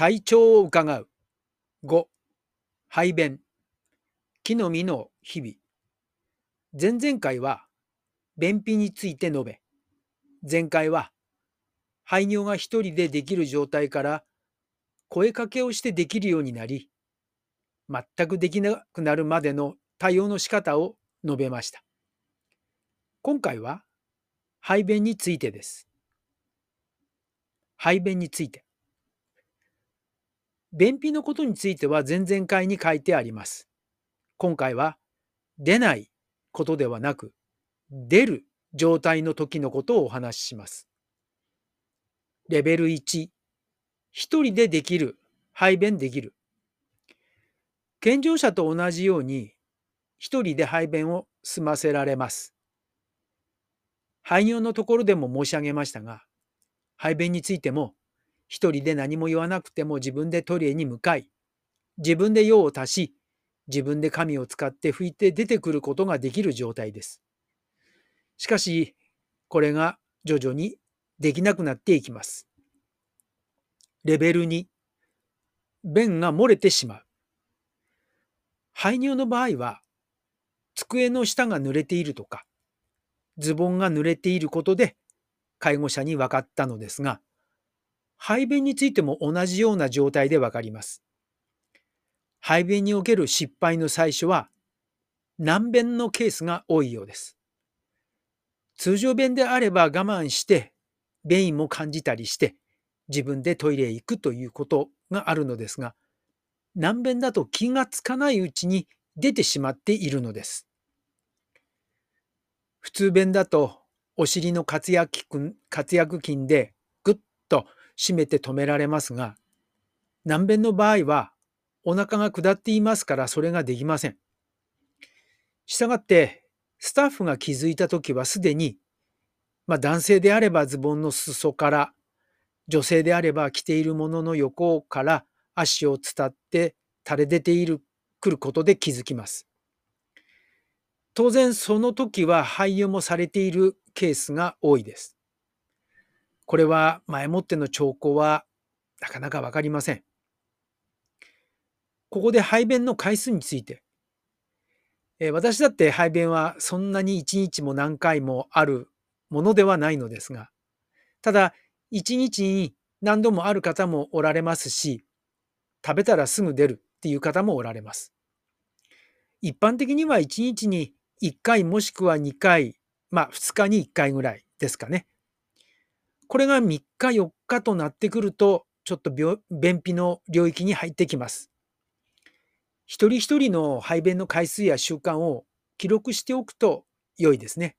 体調を伺う。5、排便。木の実の日々。前々回は便秘について述べ、前回は排尿が一人でできる状態から声かけをしてできるようになり、全くできなくなるまでの対応の仕方を述べました。今回は排便についてです。排便について。便秘のことについては前々回に書いてあります。今回は出ないことではなく、出る状態の時のことをお話しします。レベル1、一人でできる、排便できる。健常者と同じように、一人で排便を済ませられます。排尿のところでも申し上げましたが、排便についても、一人で何も言わなくても自分でトイレに向かい、自分で用を足し、自分で紙を使って拭いて出てくることができる状態です。しかし、これが徐々にできなくなっていきます。レベル2、便が漏れてしまう。排尿の場合は、机の下が濡れているとか、ズボンが濡れていることで介護者に分かったのですが、排便についても同じような状態で分かります。排便における失敗の最初は難便のケースが多いようです。通常便であれば我慢して便意も感じたりして自分でトイレへ行くということがあるのですが難便だと気がつかないうちに出てしまっているのです。普通便だとお尻の活躍筋でぐっと締めて止められますが難便の場合はお腹が下っていますからそれができません。したがって、スタッフが気づいた時はすでに、まあ、男性であればズボンの裾から、女性であれば着ているものの横から足を伝って垂れ出ているくることで気づきます。当然その時は廃油もされているケースが多いです。これは前もっての兆候はなかなかわかりません。ここで排便の回数について。え私だって排便はそんなに一日も何回もあるものではないのですが、ただ一日に何度もある方もおられますし、食べたらすぐ出るっていう方もおられます。一般的には一日に1回もしくは2回、まあ2日に1回ぐらいですかね。これが3日4日となってくると、ちょっと便秘の領域に入ってきます。一人一人の排便の回数や習慣を記録しておくと良いですね。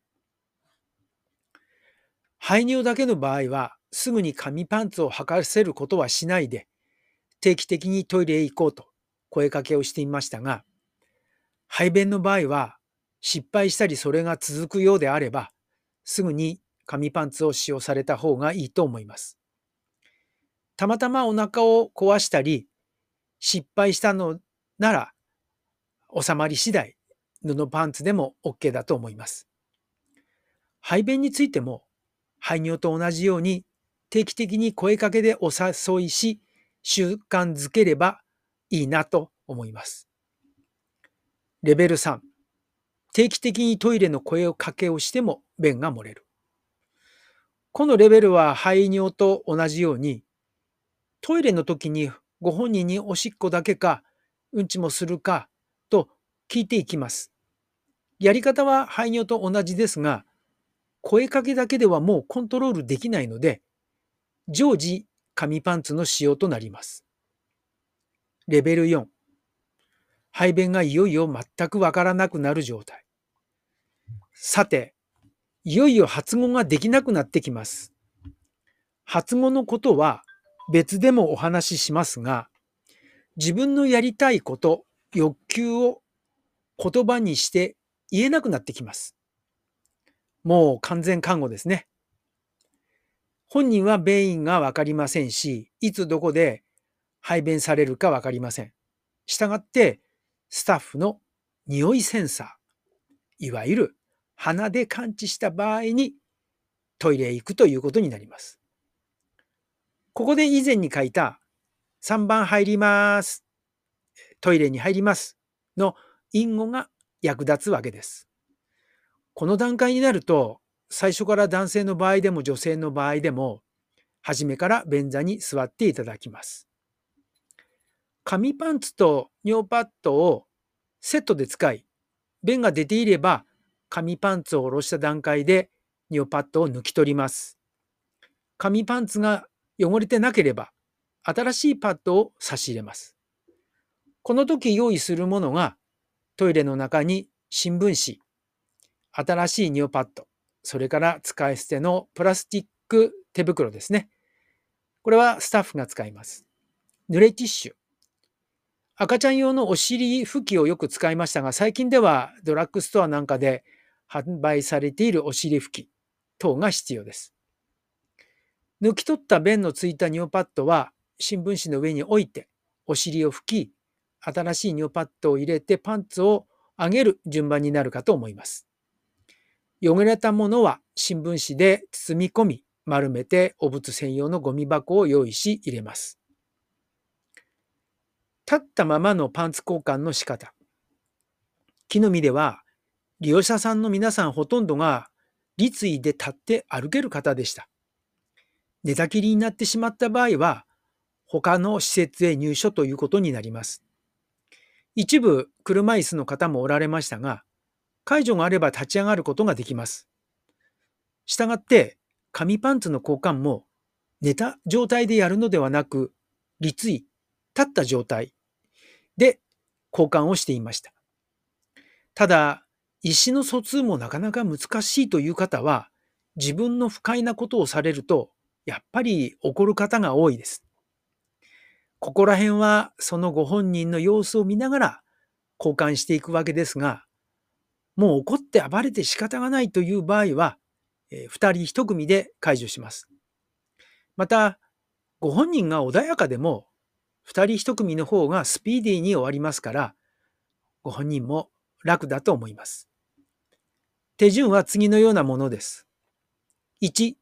排尿だけの場合はすぐに紙パンツを履かせることはしないで定期的にトイレへ行こうと声かけをしていましたが排便の場合は失敗したりそれが続くようであればすぐに紙パンツを使用された方がいいと思います。たまたまお腹を壊したり失敗したのなら、収まり次第、布パンツでも OK だと思います。排便についても、排尿と同じように定期的に声かけでお誘いし、習慣づければいいなと思います。レベル3、定期的にトイレの声をかけをしても便が漏れる。このレベルは排尿と同じように、トイレの時にご本人におしっこだけかうんちもするかと聞いていきます。やり方は排尿と同じですが、声かけだけではもうコントロールできないので、常時紙パンツの使用となります。レベル4、排便がいよいよ全くわからなくなる状態。さて、いよいよ発語ができなくなってきます。発語のことは別でもお話ししますが、自分のやりたいこと、欲求を言葉にして言えなくなってきます。もう完全看護ですね。本人は便意がわかりませんし、いつどこで排便されるかわかりません。したがって、スタッフの匂いセンサー、いわゆる鼻で感知した場合にトイレへ行くということになります。ここで以前に書いた3番入ります。トイレに入りますの隠語が役立つわけです。この段階になると、最初から男性の場合でも女性の場合でも、初めから便座に座っていただきます。紙パンツと尿パッドをセットで使い、便が出ていれば、紙パンツを下ろした段階で尿パッドを抜き取ります。紙パンツが汚れてなければ、新しいパッドを差し入れます。この時用意するものがトイレの中に新聞紙、新しい尿パッド、それから使い捨てのプラスチック手袋ですね。これはスタッフが使います。濡れティッシュ。赤ちゃん用のお尻拭きをよく使いましたが、最近ではドラッグストアなんかで販売されているお尻拭き等が必要です。抜き取った便のついた尿パッドは新聞紙の上に置いてお尻を拭き、新しい尿パッドを入れてパンツを上げる順番になるかと思います。汚れたものは新聞紙で包み込み、丸めてお物専用のゴミ箱を用意し入れます。立ったままのパンツ交換の仕方。木の実では利用者さんの皆さんほとんどが立位で立って歩ける方でした。寝たきりになってしまった場合は他の施設へ入所ということになります。一部車椅子の方もおられましたが、介助があれば立ち上がることができます。したがって、紙パンツの交換も寝た状態でやるのではなく、立位、立った状態で交換をしていました。ただ、意思の疎通もなかなか難しいという方は、自分の不快なことをされると、やっぱり怒る方が多いです。ここら辺はそのご本人の様子を見ながら交換していくわけですが、もう怒って暴れて仕方がないという場合は、えー、2人1組で解除します。また、ご本人が穏やかでも、2人1組の方がスピーディーに終わりますから、ご本人も楽だと思います。手順は次のようなものです。1、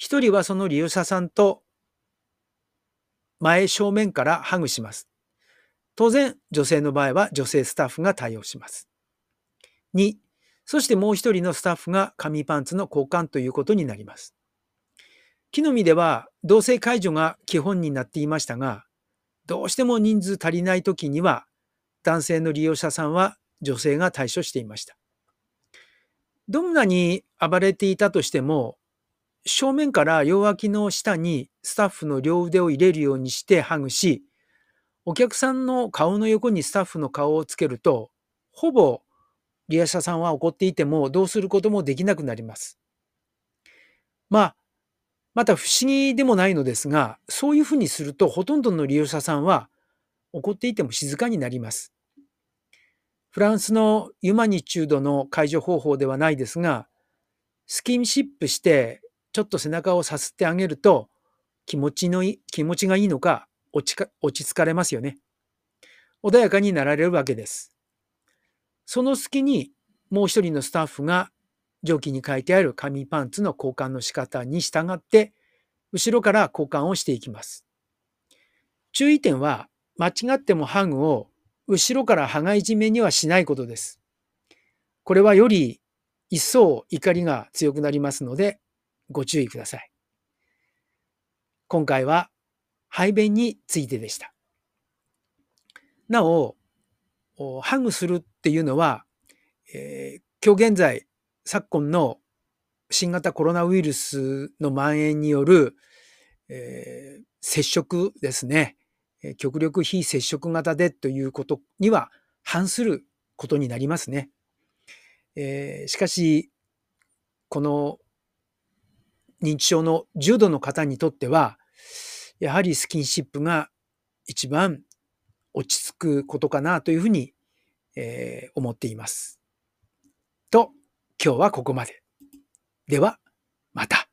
1人はその利用者さんと前正面からハグします。当然、女性の場合は女性スタッフが対応します。2、そしてもう一人のスタッフが紙パンツの交換ということになります。木の実では同性介助が基本になっていましたが、どうしても人数足りない時には、男性の利用者さんは女性が対処していました。どんなに暴れていたとしても、正面から両脇の下にスタッフの両腕を入れるようにしてハグし、お客さんの顔の横にスタッフの顔をつけると、ほぼ利用者さんは怒っていてもどうすることもできなくなります。まあ、また不思議でもないのですが、そういうふうにするとほとんどの利用者さんは怒っていても静かになります。フランスのユマニチュードの解除方法ではないですが、スキンシップしてちょっと背中をさすってあげると気持ちのいい、気持ちがいいのか落ちか落ち着かれますよね。穏やかになられるわけです。その隙にもう一人のスタッフが上記に書いてある紙パンツの交換の仕方に従って後ろから交換をしていきます。注意点は間違ってもハグを後ろから羽交い締めにはしないことです。これはより一層怒りが強くなりますのでご注意ください。今回は排便についてでした。なお、ハグするっていうのは、えー、今日現在、昨今の新型コロナウイルスの蔓延による、えー、接触ですね。極力非接触型でということには反することになりますね。えー、しかし、この認知症の重度の方にとっては、やはりスキンシップが一番落ち着くことかなというふうに、えー、思っています。と、今日はここまで。では、また。